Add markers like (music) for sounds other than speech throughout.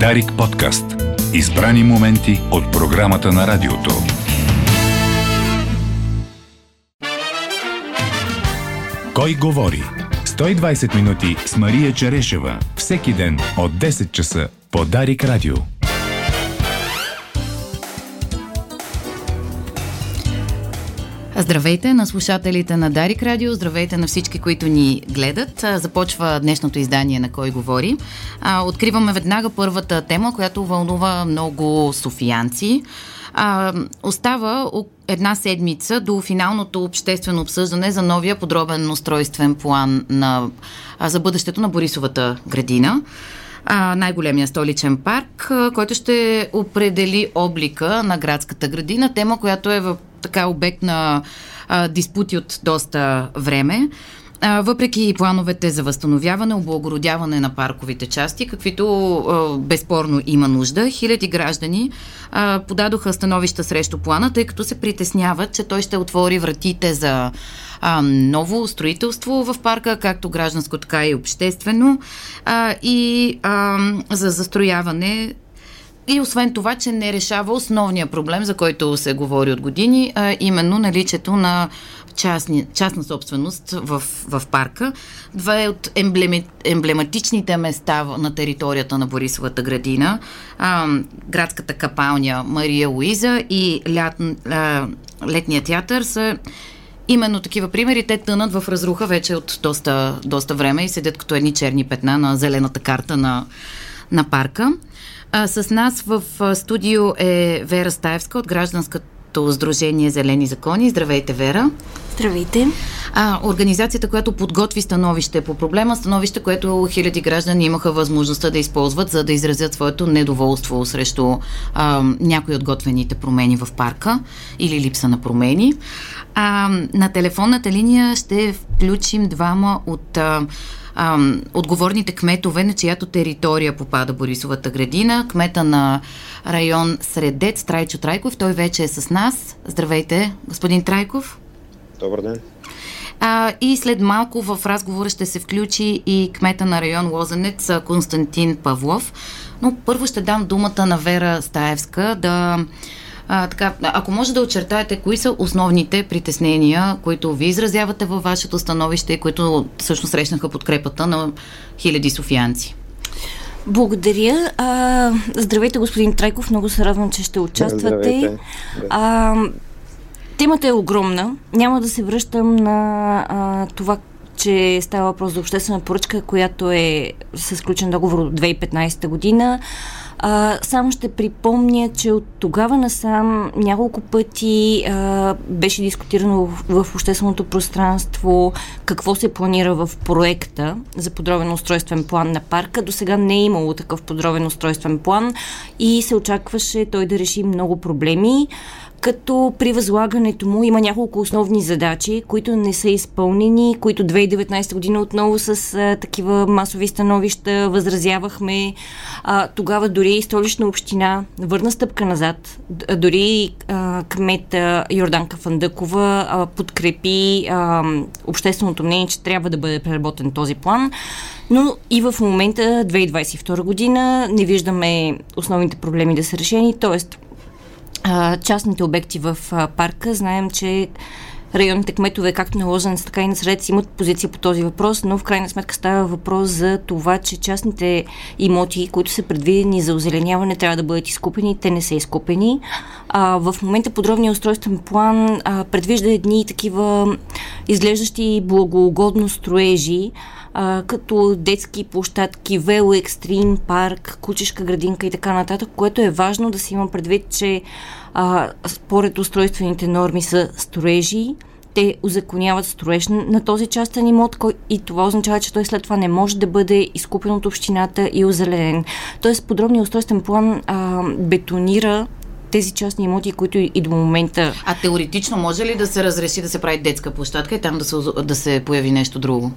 Дарик подкаст. Избрани моменти от програмата на радиото. Кой говори? 120 минути с Мария Черешева. Всеки ден от 10 часа по Дарик Радио. Здравейте на слушателите на Дарик Радио, здравейте на всички, които ни гледат. Започва днешното издание на Кой говори. Откриваме веднага първата тема, която вълнува много софиянци. Остава една седмица до финалното обществено обсъждане за новия подробен устройствен план на, за бъдещето на Борисовата градина. Най-големия столичен парк, който ще определи облика на градската градина. Тема, която е в така обект на а, диспути от доста време. А, въпреки плановете за възстановяване, облагородяване на парковите части, каквито а, безспорно има нужда, хиляди граждани а, подадоха становища срещу плана, тъй като се притесняват, че той ще отвори вратите за а, ново строителство в парка, както гражданско, така и обществено, а, и а, за застрояване и освен това, че не решава основния проблем, за който се говори от години, а именно наличието на частни, частна собственост в, в парка. Две от емблеми, емблематичните места на територията на Борисовата градина, а, градската капалня Мария Луиза и лят, а, летния театър са Именно такива примери, те тънат в разруха вече от доста, доста време и седят като едни черни петна на зелената карта на, на парка. А, с нас в студио е Вера Стаевска от гражданското сдружение Зелени закони. Здравейте, Вера. Здравейте. А, организацията, която подготви становище по проблема, становище, което хиляди граждани имаха възможността да използват, за да изразят своето недоволство срещу а, някои от готвените промени в парка или липса на промени. А, на телефонната линия ще включим двама от а, а, отговорните кметове, на чиято територия попада Борисовата градина, кмета на район Средец, Трайчо Трайков. Той вече е с нас. Здравейте, господин Трайков. Добър ден. А, и след малко в разговора ще се включи и кмета на район Лозенец Константин Павлов. Но първо ще дам думата на Вера Стаевска да а, така, ако може да очертаете, кои са основните притеснения, които ви изразявате във вашето становище и които също срещнаха подкрепата на хиляди софиянци? Благодаря. А, здравейте, господин Трайков. Много се радвам, че ще участвате. Здравейте. А, темата е огромна. Няма да се връщам на а, това, че става въпрос за обществена поръчка, която е с включен договор от 2015 година. А, само ще припомня, че от тогава насам няколко пъти а, беше дискутирано в, в общественото пространство какво се планира в проекта за подробен устройствен план на парка. До сега не е имало такъв подробен устройствен план и се очакваше той да реши много проблеми като при възлагането му има няколко основни задачи, които не са изпълнени, които 2019 година отново с а, такива масови становища възразявахме. А, тогава дори и столична община върна стъпка назад. Дори а, кмета Йорданка Фандъкова а, подкрепи а, общественото мнение, че трябва да бъде преработен този план. Но и в момента, 2022 година, не виждаме основните проблеми да са решени, т.е частните обекти в парка. Знаем, че районните кметове, както на Лозенец, така и на Средец, имат позиция по този въпрос, но в крайна сметка става въпрос за това, че частните имоти, които са предвидени за озеленяване, трябва да бъдат изкупени. Те не са изкупени. А, в момента подробния устройствен план а, предвижда едни такива изглеждащи благоугодно строежи, а, като детски площадки, вело екстрим, парк, кучешка градинка и така нататък, което е важно да си има предвид, че а, според устройствените норми са строежи, те узаконяват строеж на този частен имот и това означава, че той след това не може да бъде изкупен от общината и озеленен. Тоест подробният устройствен план а, бетонира тези частни имоти, които и до момента... А теоретично може ли да се разреши да се прави детска площадка и там да се, да се появи нещо друго?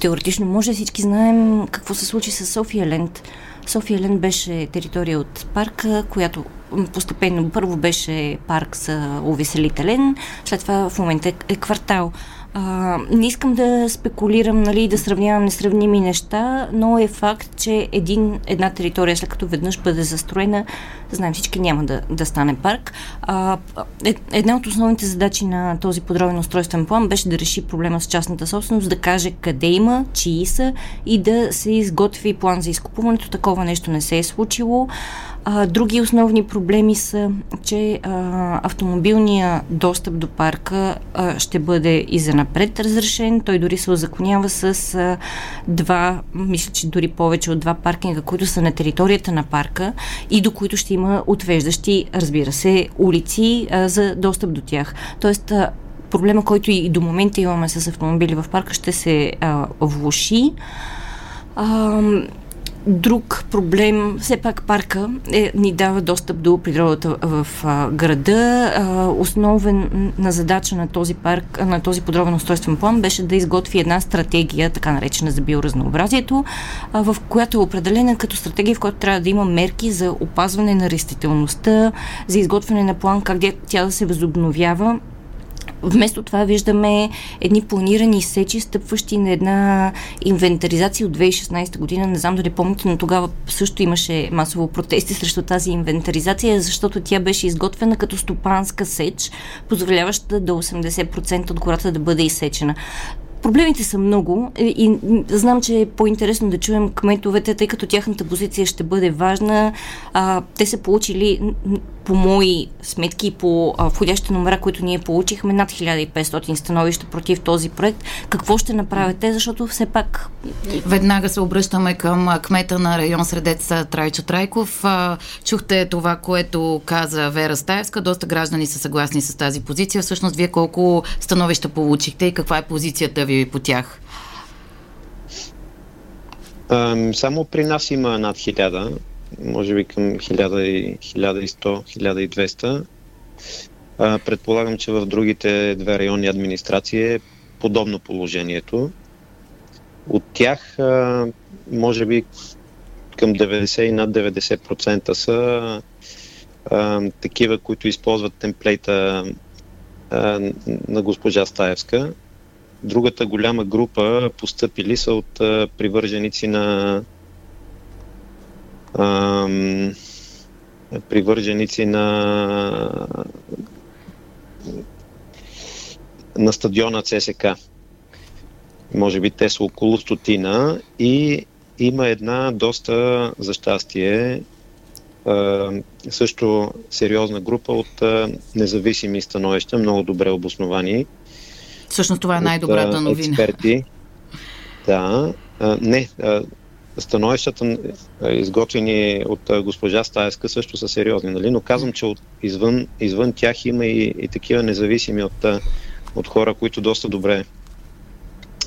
теоретично може. Всички знаем какво се случи с София Ленд. София Ленд беше територия от парка, която постепенно първо беше парк за увеселителен, след това в момента е, е квартал. А, не искам да спекулирам, нали, да сравнявам несравними неща, но е факт, че един, една територия, след като веднъж бъде застроена, знаем всички, няма да, да стане парк. А, е, една от основните задачи на този подробен устройствен план беше да реши проблема с частната собственост, да каже къде има, чии са и да се изготви план за изкупуването. Такова нещо не се е случило. А, други основни проблеми са, че а, автомобилния достъп до парка а, ще бъде и за напред разрешен. Той дори се озаконява с а, два, мисля, че дори повече от два паркинга, които са на територията на парка и до които ще има отвеждащи, разбира се, улици а, за достъп до тях. Тоест, а, проблема, който и до момента имаме с автомобили в парка, ще се а, влуши. А, Друг проблем, все пак парка е, ни дава достъп до природата в а, града. А, основен на задача на този парк, на този подробен устройствен план беше да изготви една стратегия, така наречена за биоразнообразието, а, в която е определена като стратегия, в която трябва да има мерки за опазване на растителността, за изготвяне на план как тя да се възобновява Вместо това виждаме едни планирани сечи, стъпващи на една инвентаризация от 2016 година. Не знам дали помните, но тогава също имаше масово протести срещу тази инвентаризация, защото тя беше изготвена като стопанска сеч, позволяваща до 80% от гората да бъде изсечена. Проблемите са много и, знам, че е по-интересно да чуем кметовете, тъй като тяхната позиция ще бъде важна. А, те са получили по мои сметки и по а, входящите номера, които ние получихме, над 1500 становища против този проект. Какво ще направят те, защото все пак... Веднага се обръщаме към кмета на район Средец Трайчо Трайков. Чухте това, което каза Вера Стаевска. Доста граждани са съгласни с тази позиция. Всъщност, вие колко становища получихте и каква е позицията ви по тях? Само при нас има над хиляда може би към 1100, 1200. А, предполагам, че в другите две районни администрации е подобно положението. От тях, а, може би към 90 и над 90% са а, такива, които използват темплейта а, на госпожа Стаевска. Другата голяма група постъпили са от а, привърженици на ам, привърженици на на стадиона ЦСК. Може би те са около стотина и има една доста за щастие също сериозна група от независими становища, много добре обосновани. Всъщност това е най-добрата новина. Експерти. (laughs) Да. Не, становищата, изготвени от госпожа Стаеска, също са сериозни, нали? но казвам, че от, извън, извън тях има и, и такива независими от, от хора, които доста добре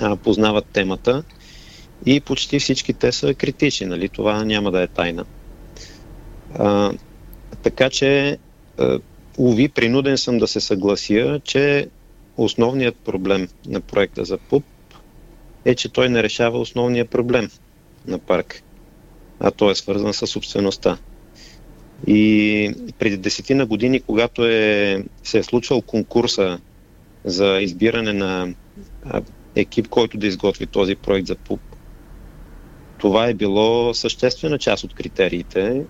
а, познават темата и почти всички те са критични, нали? това няма да е тайна. А, така че, а, уви, принуден съм да се съглася, че основният проблем на проекта за ПУП е, че той не решава основния проблем – на парк, а той е свързан с собствеността. И преди десетина години, когато е, се е случвал конкурса за избиране на екип, който да изготви този проект за ПУП, това е било съществена част от критериите,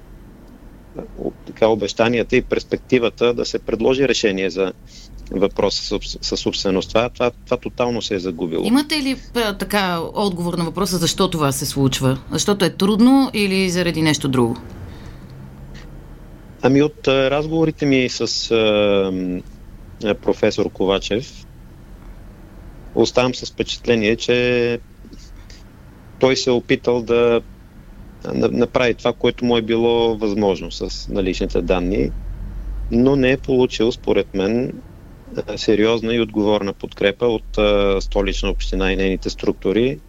от така обещанията и перспективата да се предложи решение за въпроса с, с собственост. Това, това, това тотално се е загубило. Имате ли така отговор на въпроса защо това се случва? Защото е трудно или заради нещо друго? Ами от разговорите ми с а, професор Ковачев оставам с впечатление, че той се е опитал да направи това, което му е било възможно с наличните данни, но не е получил, според мен, сериозна и отговорна подкрепа от а, столична община и нейните структури,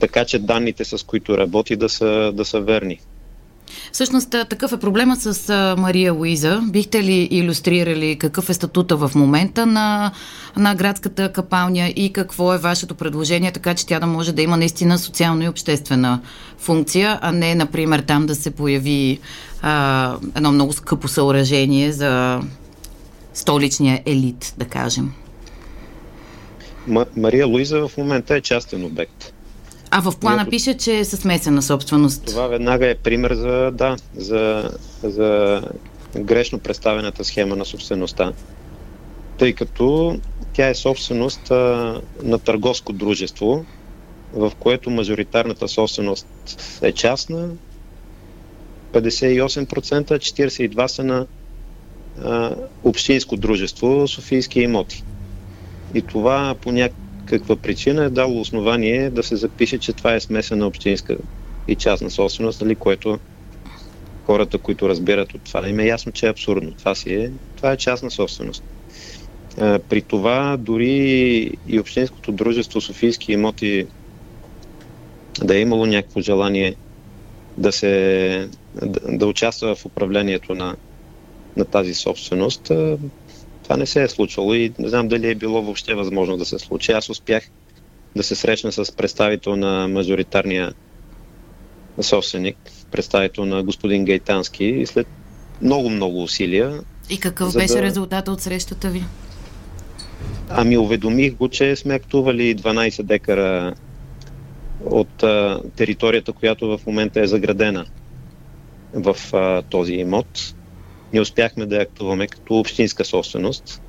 така че данните, с които работи, да са, да са верни. Всъщност такъв е проблема с Мария Луиза. Бихте ли иллюстрирали какъв е статута в момента на, на градската капалня и какво е вашето предложение, така че тя да може да има наистина социална и обществена функция, а не, например, там да се появи а, едно много скъпо съоръжение за столичния елит, да кажем? Мария Луиза в момента е частен обект. А в плана Ето, пише, че е със смесена собственост. Това веднага е пример за, да, за, за грешно представената схема на собствеността. Тъй като тя е собственост а, на търговско дружество, в което мажоритарната собственост е частна, 58%, 42% са на а, общинско дружество Софийски имоти. И това по някаква причина е дало основание да се запише, че това е смесена общинска и частна собственост, нали, което хората, които разбират от това, им е ясно, че е абсурдно. Това, си е, това е частна собственост. При това дори и общинското дружество Софийски имоти да е имало някакво желание да, се, да, да участва в управлението на, на тази собственост, това не се е случвало и не знам дали е било въобще възможно да се случи. Аз успях да се срещна с представител на мажоритарния собственик, представител на господин Гайтански и след много-много усилия. И какъв беше да... резултат от срещата ви? Ами уведомих го, че сме актували 12 декара от а, територията, която в момента е заградена в а, този имот. Ние успяхме да я актуваме като общинска собственост.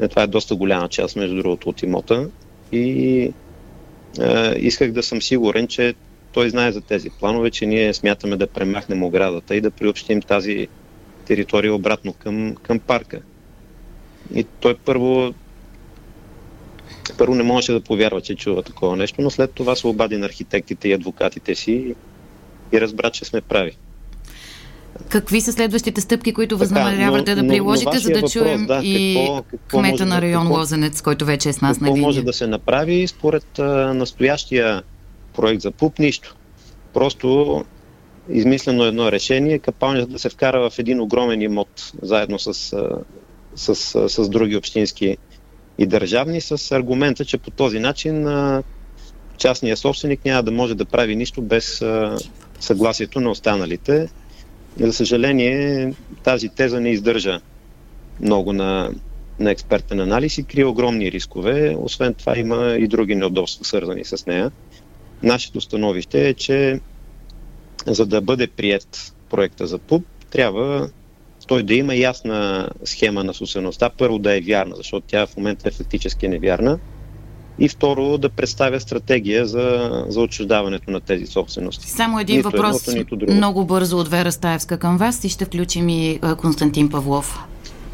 Е, това е доста голяма част, между другото, от имота. И а, исках да съм сигурен, че той знае за тези планове, че ние смятаме да премахнем оградата и да приобщим тази територия обратно към, към парка. И той първо първо не можеше да повярва, че чува такова нещо, но след това се обади на архитектите и адвокатите си и разбра, че сме прави. Какви са следващите стъпки, които възнамерявате да приложите, за да въпрос, чуем да, и какво, какво кмета на район какво, Лозенец, който вече е с нас на линия? може да се направи според а, настоящия проект за ПУП? Нищо. Просто измислено едно решение, капалнята да се вкара в един огромен имот, заедно с, с, с, с други общински и държавни с аргумента, че по този начин частният собственик няма да може да прави нищо без съгласието на останалите. За съжаление, тази теза не издържа много на, на експертен анализ и крие огромни рискове. Освен това има и други неудобства, свързани с нея. Нашето становище е, че за да бъде прият проекта за ПУП, трябва той да има ясна схема на собствеността. Първо да е вярна, защото тя в момента е фактически невярна. И второ, да представя стратегия за, за отчуждаването на тези собствености. Само един нито въпрос, едното, нито много бързо от Вера Стаевска към вас и ще включим и Константин Павлов.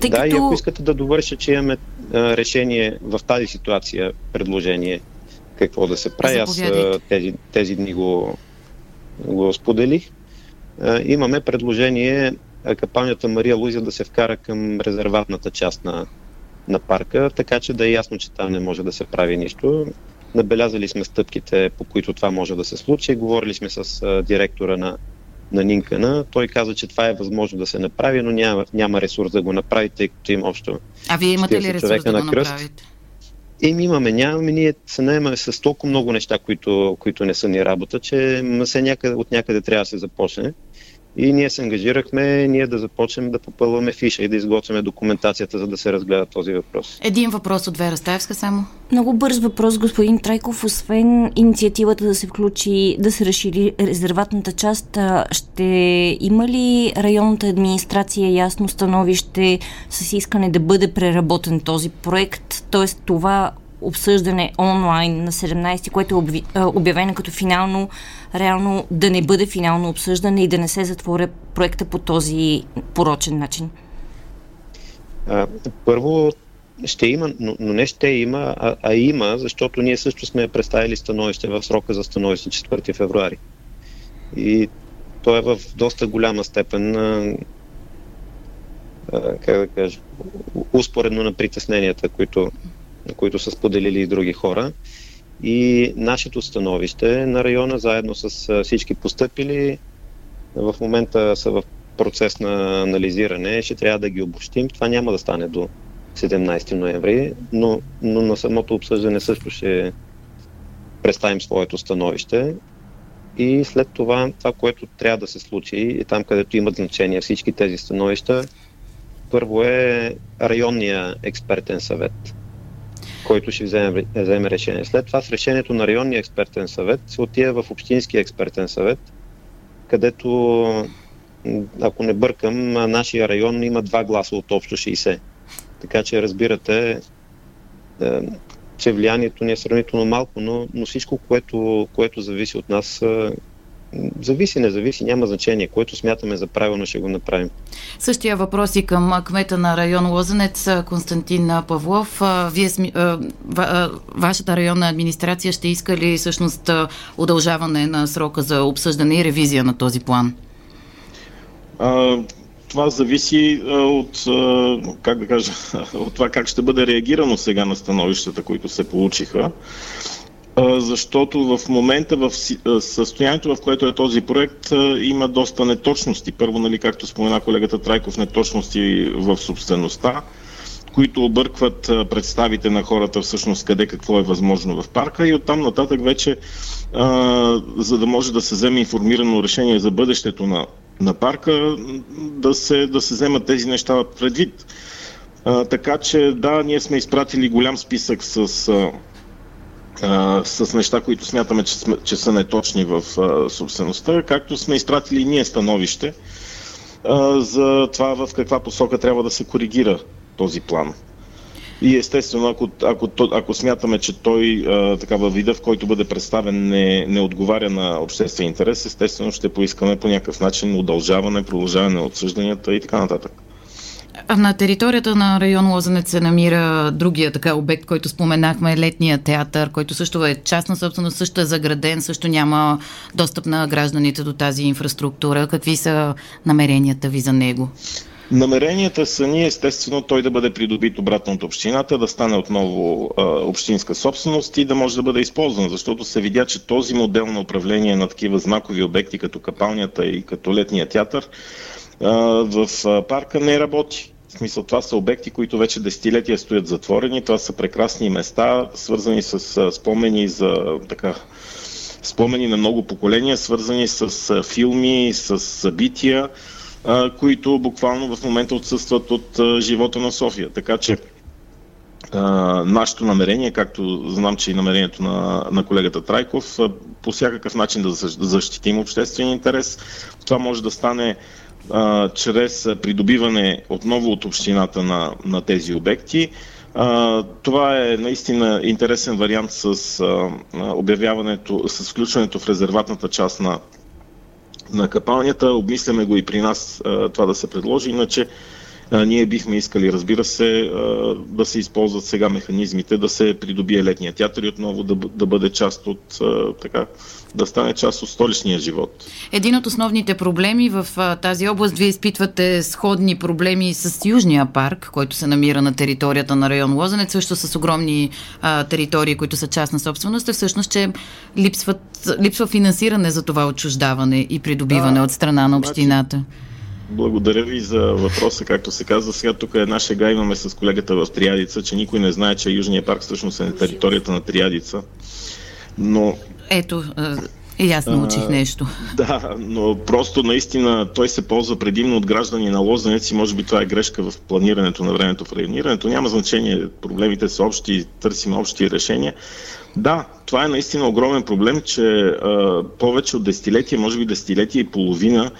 Тъй да, като... и ако искате да довърша, че имаме а, решение в тази ситуация, предложение какво да се прави, аз тези, тези дни го, го споделих. А, имаме предложение капанията Мария Луиза да се вкара към резерватната част на, на парка, така че да е ясно, че там не може да се прави нищо. Набелязали сме стъпките, по които това може да се случи. Говорили сме с а, директора на, на Нинкана. Той каза, че това е възможно да се направи, но няма, няма ресурс да го направи, тъй като има общо. А вие имате ли ресурс да го направите? Еми имаме, нямаме, ние се наемаме с толкова много неща, които, които не са ни работа, че се някъде, от някъде трябва да се започне. И ние се ангажирахме ние да започнем да попълваме фиша и да изготвяме документацията, за да се разгледа този въпрос. Един въпрос от Вера Стаевска само. Много бърз въпрос, господин Трайков. Освен инициативата да се включи, да се разшири резерватната част, ще има ли районната администрация ясно становище с искане да бъде преработен този проект? Тоест това обсъждане онлайн на 17, което е обявено като финално, реално да не бъде финално обсъждане и да не се затворя проекта по този порочен начин? Първо, ще има, но, но не ще има, а, а има, защото ние също сме представили становище в срока за становище 4 февруари. И то е в доста голяма степен, а, а, как да кажа, успоредно на притесненията, които които са споделили и други хора. И нашето становище на района, заедно с всички постъпили, в момента са в процес на анализиране, ще трябва да ги обобщим. Това няма да стане до 17 ноември, но, но на самото обсъждане също ще представим своето становище. И след това, това, което трябва да се случи, и там, където имат значение всички тези становища, първо е районния експертен съвет който ще вземе, вземе решение. След това с решението на районния експертен съвет се отива в общинския експертен съвет, където, ако не бъркам, нашия район има два гласа от общо 60. Така че разбирате, е, че влиянието ни е сравнително малко, но, но всичко, което, което зависи от нас, е, зависи, не зависи, няма значение. Което смятаме за правилно, ще го направим. Същия въпрос и към кмета на район Лозенец, Константин Павлов. Вие, вашата районна администрация ще иска ли всъщност удължаване на срока за обсъждане и ревизия на този план? А, това зависи от, как да кажа, (laughs) от това как ще бъде реагирано сега на становищата, които се получиха защото в момента в състоянието, в което е този проект, има доста неточности. Първо, нали, както спомена колегата Трайков, неточности в собствеността, които объркват представите на хората всъщност къде какво е възможно в парка и оттам нататък вече, за да може да се вземе информирано решение за бъдещето на, на парка, да се, да се вземат тези неща предвид. Така че да, ние сме изпратили голям списък с а, с неща, които смятаме, че, сме, че са неточни в а, собствеността, както сме изпратили и ние становище а, за това в каква посока трябва да се коригира този план. И естествено, ако, ако, ако смятаме, че той така във вида, в който бъде представен, не, не отговаря на обществен интерес, естествено ще поискаме по някакъв начин удължаване, продължаване на отсъжданията и така нататък. На територията на район Лозенец се намира другия така обект, който споменахме, летния театър, който също е частна собственост, също е заграден, също няма достъп на гражданите до тази инфраструктура. Какви са намеренията ви за него? Намеренията са ни естествено той да бъде придобит обратно от общината, да стане отново а, общинска собственост и да може да бъде използван, защото се видя, че този модел на управление на такива знакови обекти, като капалнята и като летния театър, в парка не работи. В смисъл, това са обекти, които вече десетилетия стоят затворени. Това са прекрасни места, свързани с спомени за така спомени на много поколения, свързани с филми, с събития, които буквално в момента отсъстват от живота на София. Така че нашето намерение, както знам, че и намерението на, на колегата Трайков, по всякакъв начин да защитим обществен интерес. Това може да стане а, чрез придобиване отново от общината на, на тези обекти. А, това е наистина интересен вариант с а, обявяването, с включването в резерватната част на, на капалнята. Обмисляме го и при нас а, това да се предложи, иначе ние бихме искали, разбира се, да се използват сега механизмите, да се придобие летния театър и отново да, да бъде част от така, да стане част от столичния живот. Един от основните проблеми в тази област, вие изпитвате сходни проблеми с Южния парк, който се намира на територията на район Лозенец, също с огромни а, територии, които са частна собственост, е всъщност, че липсват, липсва финансиране за това отчуждаване и придобиване да, от страна на значи, общината. Благодаря ви за въпроса, както се казва. Сега тук една шега имаме с колегата в Триадица, че никой не знае, че Южния парк всъщност е на територията на Триадица. Но ето, и аз научих а, нещо. (laughs) Да, но просто наистина той се ползва предимно от граждани на Лозенец и може би това е грешка в планирането на времето в районирането. Няма значение, проблемите са общи, търсим общи решения. Да, това е наистина огромен проблем, че а, повече от десетилетия, може би десетилетия и половина,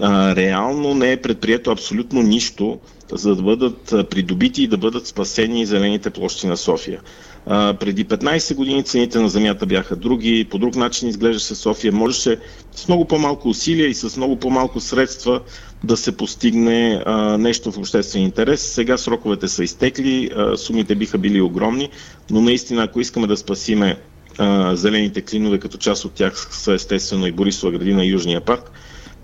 а, реално не е предприето абсолютно нищо, за да бъдат придобити и да бъдат спасени зелените площи на София. А, преди 15 години цените на земята бяха други, по друг начин изглеждаше София. Можеше с много по-малко усилия и с много по-малко средства да се постигне а, нещо в обществен интерес. Сега сроковете са изтекли, а, сумите биха били огромни, но наистина, ако искаме да спасиме а, зелените клинове, като част от тях са естествено и Борисова градина и Южния парк,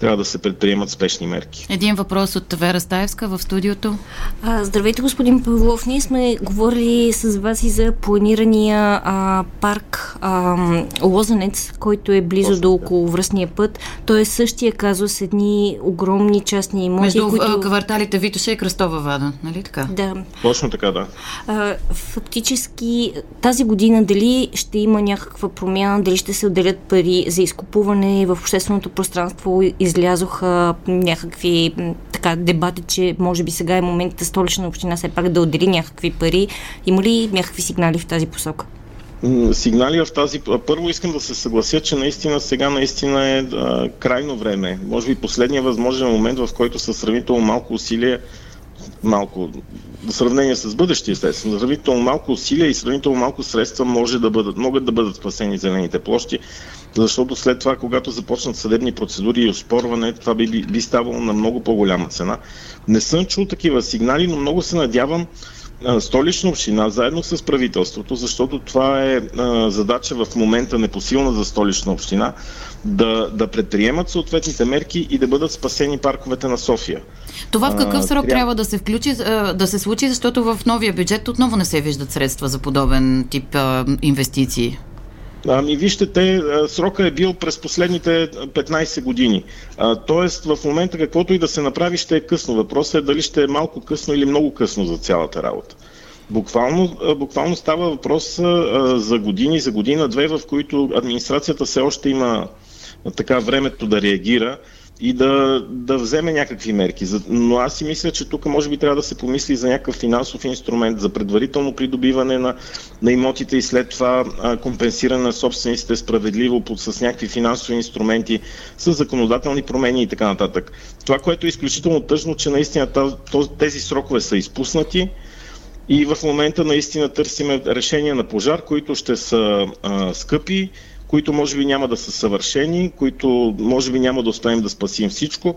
трябва да се предприемат спешни мерки. Един въпрос от Вера Стаевска в студиото. А, здравейте, господин Павлов. Ние сме говорили с вас и за планирания а, парк а, Лозенец, който е близо Точно, до околовръстния път. Той е същия казус, едни огромни частни имоти, Между които... кварталите Витоша и Кръстова Вада, нали така? Да. Точно така, да. А, фактически тази година дали ще има някаква промяна, дали ще се отделят пари за изкупуване в общественото пространство и излязоха някакви така дебати, че може би сега е моментът столична община все пак да отдели някакви пари. Има ли някакви сигнали в тази посока? сигнали в тази... Първо искам да се съглася, че наистина сега наистина е а, крайно време. Може би последния възможен момент, в който със сравнително малко усилие малко, в сравнение с бъдещия, естествено, сравнително малко усилия и сравнително малко средства може да бъдат, могат да бъдат спасени зелените площи, защото след това, когато започнат съдебни процедури и оспорване, това би, би, ставало на много по-голяма цена. Не съм чул такива сигнали, но много се надявам столична община, заедно с правителството, защото това е а, задача в момента непосилна за столична община, да, да предприемат съответните мерки и да бъдат спасени парковете на София. Това в какъв срок а, трябва да се включи, да се случи, защото в новия бюджет отново не се виждат средства за подобен тип а, инвестиции? Ами вижте, те, срока е бил през последните 15 години. А, тоест в момента каквото и да се направи ще е късно. Въпросът е дали ще е малко късно или много късно за цялата работа. Буквално, буквално става въпрос а, за години, за година-две, в които администрацията все още има така времето да реагира и да, да вземе някакви мерки. Но аз си мисля, че тук може би трябва да се помисли за някакъв финансов инструмент за предварително придобиване на, на имотите и след това а, компенсиране на собствениците справедливо под, с някакви финансови инструменти, с законодателни промени и така нататък. Това, което е изключително тъжно, че наистина тези срокове са изпуснати. И в момента наистина търсиме решения на пожар, които ще са а, скъпи, които може би няма да са съвършени, които може би няма да успеем да спасим всичко,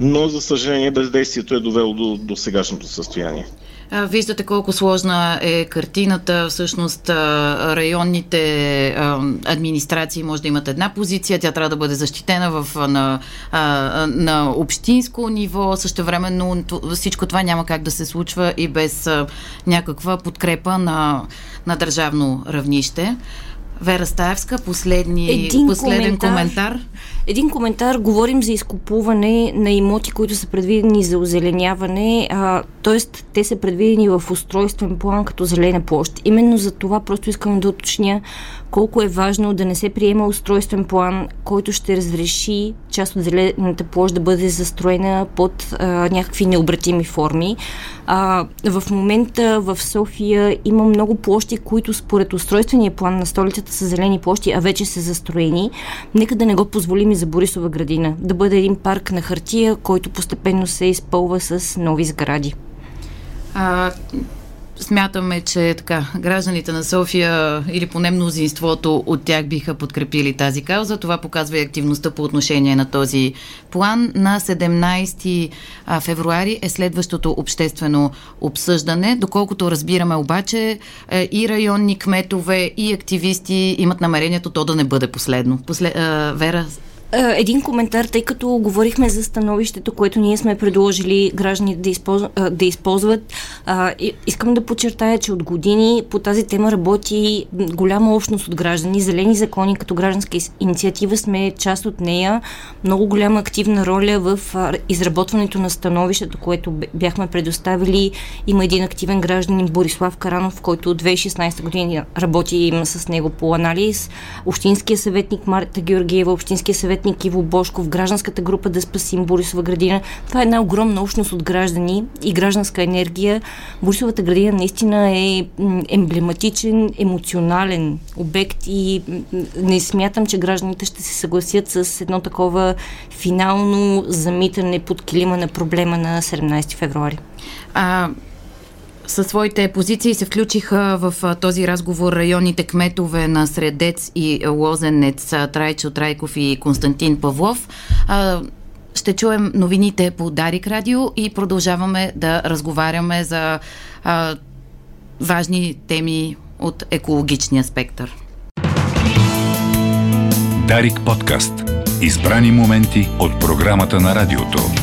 но за съжаление бездействието е довело до, до сегашното състояние. Виждате колко сложна е картината. Всъщност районните администрации може да имат една позиция, тя трябва да бъде защитена в, на, на общинско ниво. Също времено всичко това няма как да се случва и без някаква подкрепа на, на държавно равнище. Вера Стаевска, последни, Един последен коментар. коментар. Един коментар. Говорим за изкупуване на имоти, които са предвидени за озеленяване, т.е. те са предвидени в устройствен план като зелена площ. Именно за това просто искам да уточня колко е важно да не се приема устройствен план, който ще разреши част от зелената площ да бъде застроена под а, някакви необратими форми. А, в момента в София има много площи, които според устройствения план на столицата са зелени площи, а вече са застроени. Нека да не го позволим и за Борисова градина. Да бъде един парк на хартия, който постепенно се изпълва с нови сгради. А, смятаме, че така, гражданите на София или поне мнозинството от тях биха подкрепили тази кауза. Това показва и активността по отношение на този план. На 17 февруари е следващото обществено обсъждане. Доколкото разбираме обаче е, и районни кметове, и активисти имат намерението то да не бъде последно. После... Вера, е, един коментар, тъй като говорихме за становището, което ние сме предложили гражданите да, използват, да използват. Искам да подчертая, че от години по тази тема работи голяма общност от граждани. Зелени закони като гражданска инициатива сме част от нея. Много голяма активна роля в изработването на становището, което бяхме предоставили. Има един активен гражданин Борислав Каранов, който от 2016 година работи с него по анализ. Общинския съветник Марта Георгиева, Общинския съвет съветник Иво Бошков, гражданската група Да спасим Борисова градина. Това е една огромна общност от граждани и гражданска енергия. Борисовата градина наистина е емблематичен, емоционален обект и не смятам, че гражданите ще се съгласят с едно такова финално замитане под килима на проблема на 17 февруари. А, със своите позиции се включиха в този разговор районните кметове на Средец и Лозенец, Трайчо Трайков и Константин Павлов. Ще чуем новините по Дарик Радио и продължаваме да разговаряме за важни теми от екологичния спектър. Дарик подкаст. Избрани моменти от програмата на радиото.